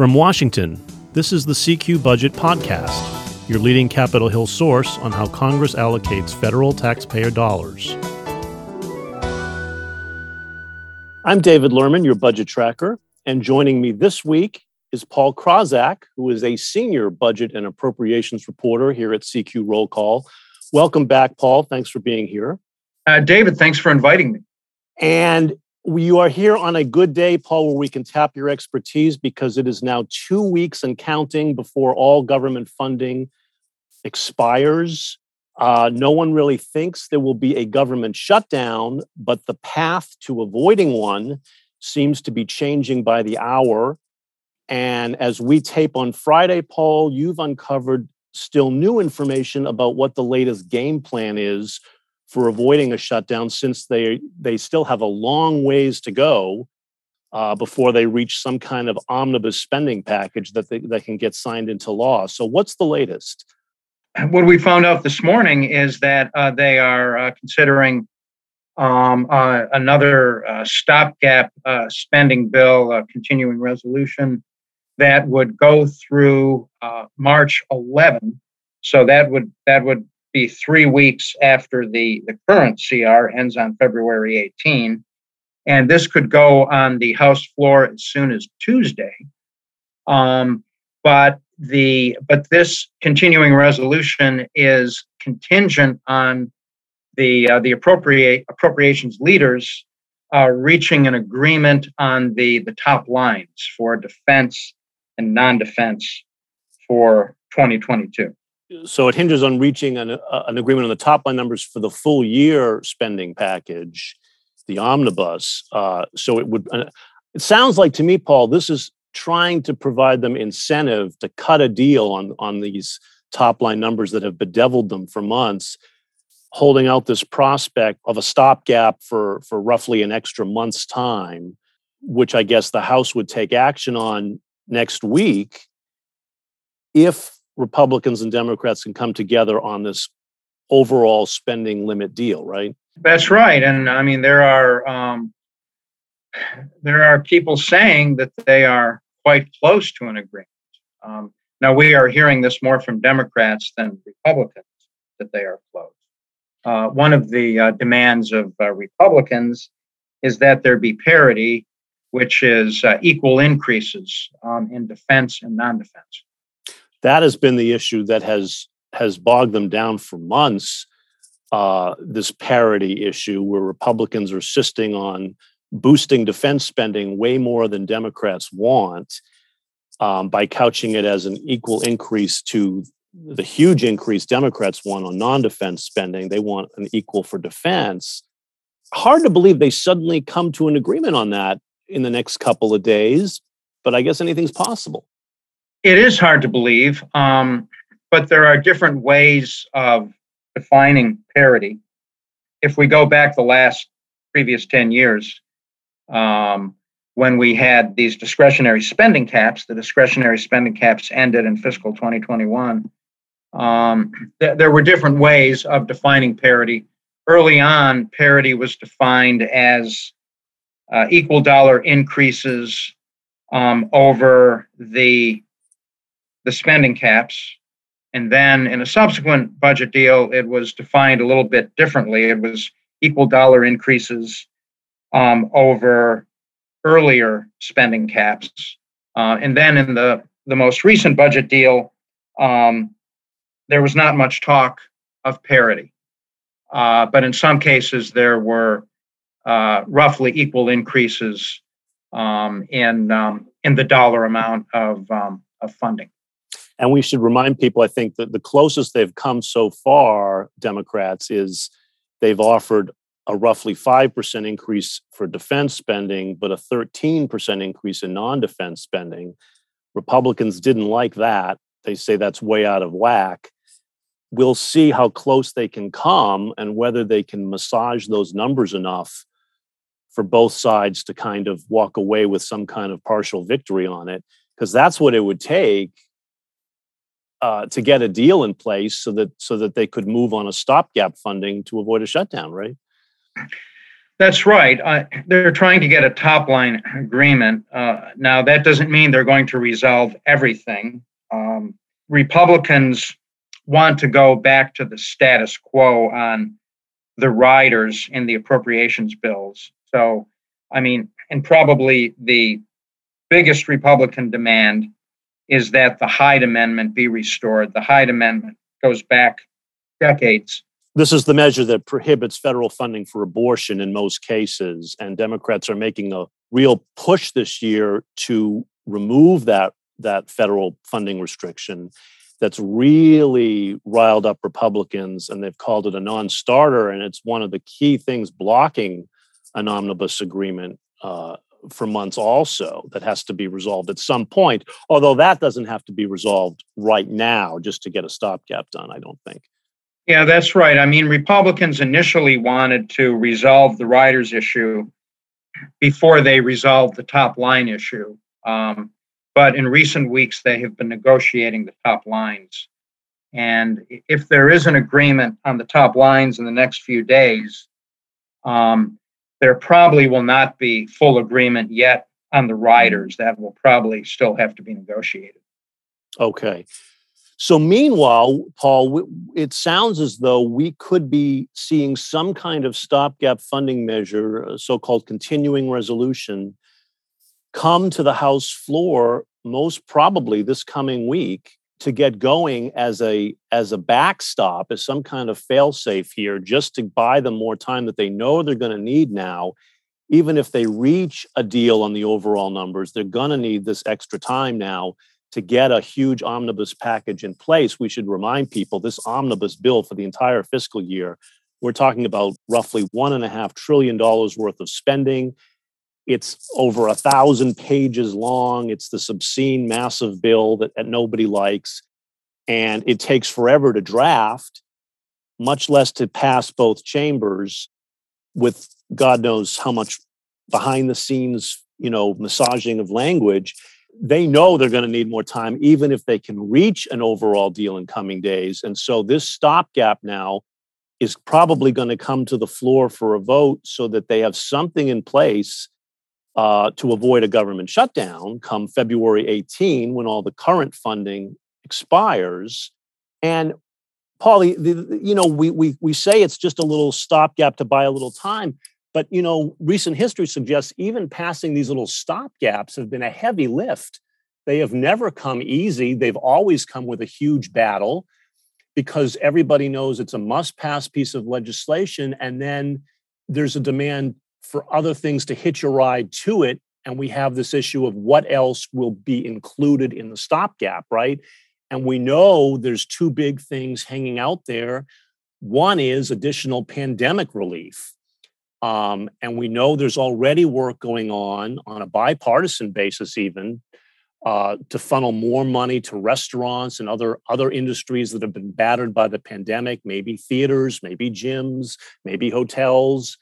From Washington, this is the CQ Budget Podcast, your leading Capitol Hill source on how Congress allocates federal taxpayer dollars. I'm David Lerman, your budget tracker, and joining me this week is Paul Krawzak, who is a senior budget and appropriations reporter here at CQ Roll Call. Welcome back, Paul. Thanks for being here. Uh, David, thanks for inviting me. And you are here on a good day, Paul, where we can tap your expertise because it is now two weeks and counting before all government funding expires. Uh, no one really thinks there will be a government shutdown, but the path to avoiding one seems to be changing by the hour. And as we tape on Friday, Paul, you've uncovered still new information about what the latest game plan is for avoiding a shutdown since they they still have a long ways to go uh, before they reach some kind of omnibus spending package that they, that can get signed into law. So, what's the latest? What we found out this morning is that uh, they are uh, considering um, uh, another uh, stopgap uh, spending bill, a continuing resolution that would go through March 11. So that would that would be three weeks after the, the current CR ends on February 18. And this could go on the House floor as soon as Tuesday. Um, but the but this continuing resolution is contingent on the uh, the appropriate appropriations leaders uh, reaching an agreement on the the top lines for defense and non-defense for 2022 so it hinges on reaching an, uh, an agreement on the top line numbers for the full year spending package, the omnibus. Uh, so it would. Uh, it sounds like to me, Paul, this is trying to provide them incentive to cut a deal on on these top line numbers that have bedeviled them for months, holding out this prospect of a stopgap for for roughly an extra month's time, which I guess the House would take action on next week if Republicans and Democrats can come together on this overall spending limit deal, right? That's right, and I mean there are um, there are people saying that they are quite close to an agreement. Um, now we are hearing this more from Democrats than Republicans that they are close. Uh, one of the uh, demands of uh, Republicans is that there be parity, which is uh, equal increases um, in defense and non-defense that has been the issue that has has bogged them down for months. Uh, this parity issue, where Republicans are insisting on boosting defense spending way more than Democrats want, um, by couching it as an equal increase to the huge increase Democrats want on non-defense spending. They want an equal for defense. Hard to believe they suddenly come to an agreement on that in the next couple of days, but I guess anything's possible. It is hard to believe, um, but there are different ways of defining parity. If we go back the last previous 10 years, um, when we had these discretionary spending caps, the discretionary spending caps ended in fiscal 2021. Um, th- there were different ways of defining parity. Early on, parity was defined as uh, equal dollar increases um, over the the spending caps. And then in a subsequent budget deal, it was defined a little bit differently. It was equal dollar increases um, over earlier spending caps. Uh, and then in the, the most recent budget deal, um, there was not much talk of parity. Uh, but in some cases, there were uh, roughly equal increases um, in, um, in the dollar amount of, um, of funding. And we should remind people, I think, that the closest they've come so far, Democrats, is they've offered a roughly 5% increase for defense spending, but a 13% increase in non defense spending. Republicans didn't like that. They say that's way out of whack. We'll see how close they can come and whether they can massage those numbers enough for both sides to kind of walk away with some kind of partial victory on it. Because that's what it would take uh, to get a deal in place so that so that they could move on a stopgap funding to avoid a shutdown, right? That's right. Uh, they're trying to get a top line agreement. Uh, now, that doesn't mean they're going to resolve everything. Um, Republicans want to go back to the status quo on the riders in the appropriations bills. So, I mean, and probably the biggest Republican demand is that the Hyde Amendment be restored. The Hyde Amendment goes back decades. This is the measure that prohibits federal funding for abortion in most cases. And Democrats are making a real push this year to remove that, that federal funding restriction that's really riled up Republicans, and they've called it a non starter. And it's one of the key things blocking an omnibus agreement uh, for months, also, that has to be resolved at some point. Although that doesn't have to be resolved right now just to get a stopgap done, I don't think. Yeah, that's right. I mean, Republicans initially wanted to resolve the riders issue before they resolved the top line issue. Um, but in recent weeks, they have been negotiating the top lines. And if there is an agreement on the top lines in the next few days, um, there probably will not be full agreement yet on the riders. That will probably still have to be negotiated. Okay. So, meanwhile, Paul, it sounds as though we could be seeing some kind of stopgap funding measure, uh, a so called continuing resolution, come to the House floor most probably this coming week to get going as a as a backstop as some kind of failsafe here just to buy them more time that they know they're going to need now. Even if they reach a deal on the overall numbers they're going to need this extra time now to get a huge omnibus package in place. We should remind people this omnibus bill for the entire fiscal year we're talking about roughly one and a half trillion dollars worth of spending it's over a thousand pages long. It's this obscene, massive bill that, that nobody likes. And it takes forever to draft, much less to pass both chambers with God knows how much behind the scenes, you know, massaging of language. They know they're going to need more time, even if they can reach an overall deal in coming days. And so this stopgap now is probably going to come to the floor for a vote so that they have something in place uh, to avoid a government shutdown come February 18 when all the current funding expires. And Paulie, the, you know, we, we, we say it's just a little stopgap to buy a little time, but you know, recent history suggests even passing these little stopgaps have been a heavy lift. They have never come easy. They've always come with a huge battle because everybody knows it's a must pass piece of legislation. And then there's a demand for other things to hitch a ride to it. And we have this issue of what else will be included in the stopgap, right? And we know there's two big things hanging out there. One is additional pandemic relief. Um, and we know there's already work going on on a bipartisan basis, even uh, to funnel more money to restaurants and other other industries that have been battered by the pandemic. Maybe theaters, maybe gyms, maybe hotels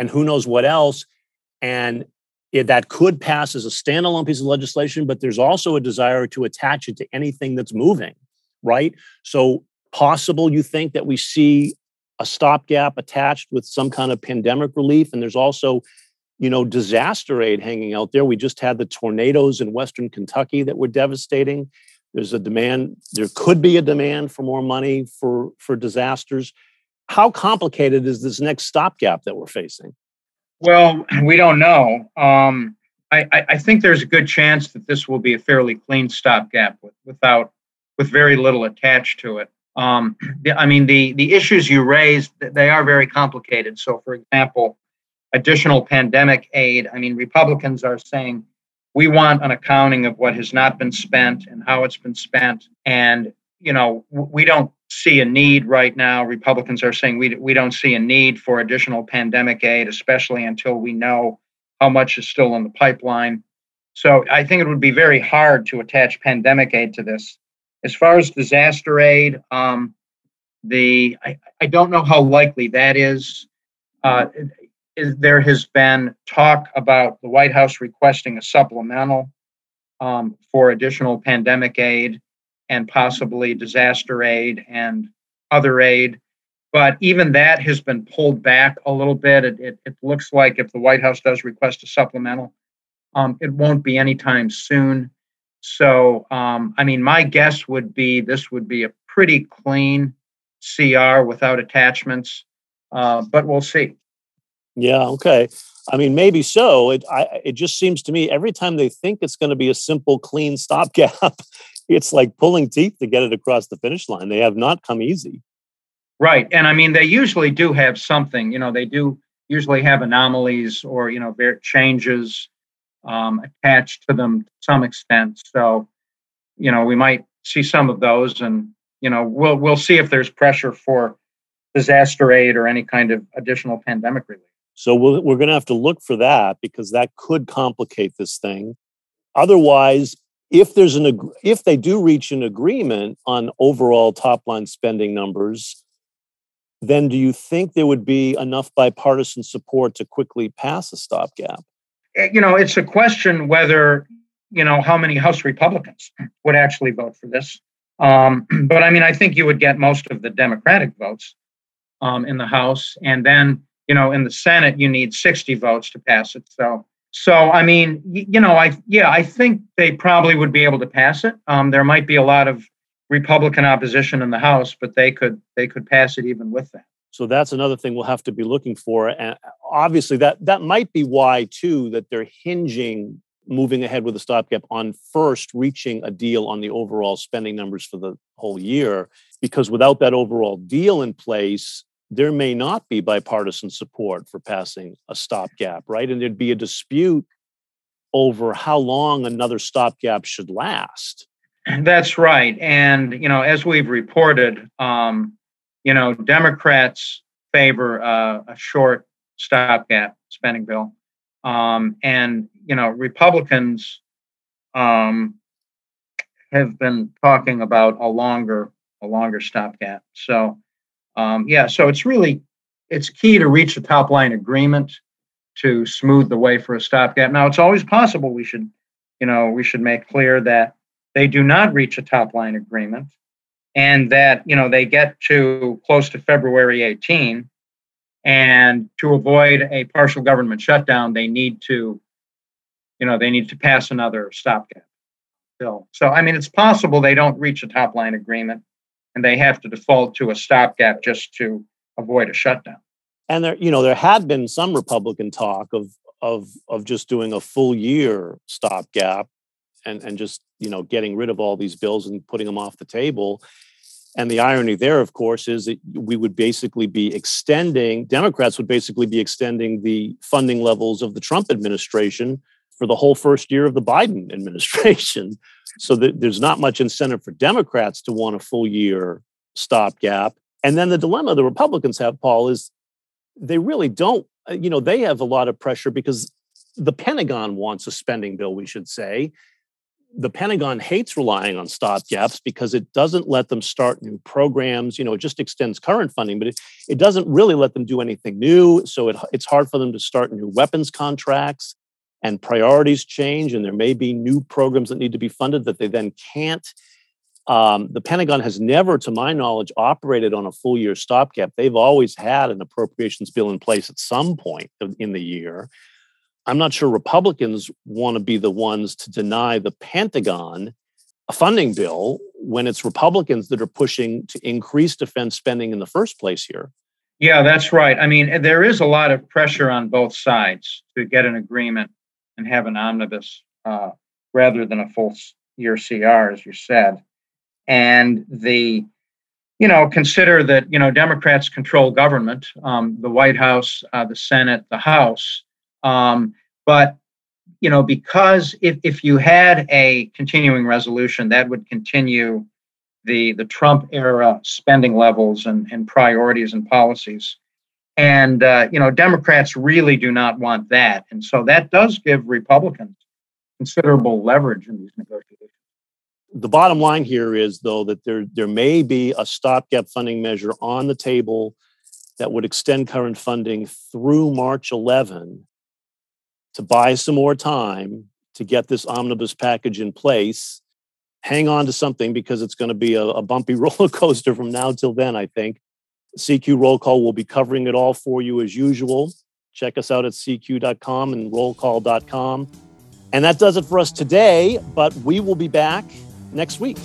and who knows what else. And it, that could pass as a standalone piece of legislation, but there's also a desire to attach it to anything that's moving, right? So, possible you think that we see a stopgap attached with some kind of pandemic relief, and there's also you know disaster aid hanging out there we just had the tornadoes in western kentucky that were devastating there's a demand there could be a demand for more money for for disasters how complicated is this next stopgap that we're facing? Well, we don't know. Um, I, I, think there's a good chance that this will be a fairly clean stopgap with, without with very little attached to it. Um, I mean, the the issues you raised they are very complicated. So, for example, additional pandemic aid. I mean, Republicans are saying we want an accounting of what has not been spent and how it's been spent, and you know, we don't see a need right now. Republicans are saying we, we don't see a need for additional pandemic aid, especially until we know how much is still in the pipeline. So I think it would be very hard to attach pandemic aid to this. As far as disaster aid, um, the I, I don't know how likely that is. Uh, is. There has been talk about the White House requesting a supplemental um, for additional pandemic aid and possibly disaster aid and other aid. but even that has been pulled back a little bit. It, it, it looks like if the White House does request a supplemental, um, it won't be anytime soon. So, um, I mean, my guess would be this would be a pretty clean CR without attachments, uh, but we'll see. Yeah. Okay. I mean, maybe so. It I, it just seems to me every time they think it's going to be a simple, clean stopgap, it's like pulling teeth to get it across the finish line. They have not come easy. Right, and I mean, they usually do have something. You know, they do usually have anomalies or you know changes um, attached to them to some extent. So, you know, we might see some of those, and you know, we'll we'll see if there's pressure for disaster aid or any kind of additional pandemic relief. So we'll, we're going to have to look for that because that could complicate this thing. Otherwise, if there's an if they do reach an agreement on overall top line spending numbers, then do you think there would be enough bipartisan support to quickly pass a stopgap? Eh, you know, it's a question whether, you know, how many House Republicans would actually vote for this. Um, but I mean, I think you would get most of the Democratic votes um, in the House. And then, you know, in the Senate, you need 60 votes to pass it. So, so I mean, you know, I yeah, I think they probably would be able to pass it. Um, there might be a lot of Republican opposition in the House, but they could they could pass it even with that. So that's another thing we'll have to be looking for. And obviously that that might be why too that they're hinging moving ahead with the stopgap on first reaching a deal on the overall spending numbers for the whole year. Because without that overall deal in place, there may not be bipartisan support for passing a stopgap, right? And there'd be a dispute over how long another stopgap should last. That's right. And, you know, as we've reported, um, you know, Democrats favor uh, a short stopgap spending bill. Um, and, you know, Republicans um, have been talking about a longer, a longer stopgap. So, um, yeah, so it's really, it's key to reach a top line agreement to smooth the way for a stopgap. Now, it's always possible we should, you know, we should make clear that they do not reach a top line agreement and that you know they get to close to february 18 and to avoid a partial government shutdown they need to you know they need to pass another stopgap bill so i mean it's possible they don't reach a top line agreement and they have to default to a stopgap just to avoid a shutdown. And there you know there had been some republican talk of of of just doing a full year stopgap and and just you know getting rid of all these bills and putting them off the table. And the irony there of course is that we would basically be extending democrats would basically be extending the funding levels of the trump administration for the whole first year of the biden administration so there's not much incentive for democrats to want a full year stopgap and then the dilemma the republicans have paul is they really don't uh, you know they have a lot of pressure because the pentagon wants a spending bill we should say the Pentagon hates relying on stopgaps because it doesn't let them start new programs. You know, it just extends current funding, but it, it doesn't really let them do anything new. So it, it's hard for them to start new weapons contracts and priorities change. And there may be new programs that need to be funded that they then can't. Um, the Pentagon has never, to my knowledge, operated on a full year stopgap. They've always had an appropriations bill in place at some point in the year. I'm not sure Republicans want to be the ones to deny the Pentagon a funding bill when it's Republicans that are pushing to increase defense spending in the first place here. Yeah, that's right. I mean, there is a lot of pressure on both sides to get an agreement and have an omnibus uh, rather than a full year CR, as you said. And the, you know, consider that, you know, Democrats control government, um, the White House, uh, the Senate, the House. Um, but you know, because if, if you had a continuing resolution, that would continue the the Trump era spending levels and, and priorities and policies. And uh, you know, Democrats really do not want that. And so that does give Republicans considerable leverage in these negotiations. The bottom line here is though that there there may be a stopgap funding measure on the table that would extend current funding through March 11 to buy some more time to get this omnibus package in place. Hang on to something because it's going to be a, a bumpy roller coaster from now till then, I think. CQ Roll Call will be covering it all for you as usual. Check us out at cq.com and rollcall.com. And that does it for us today, but we will be back next week.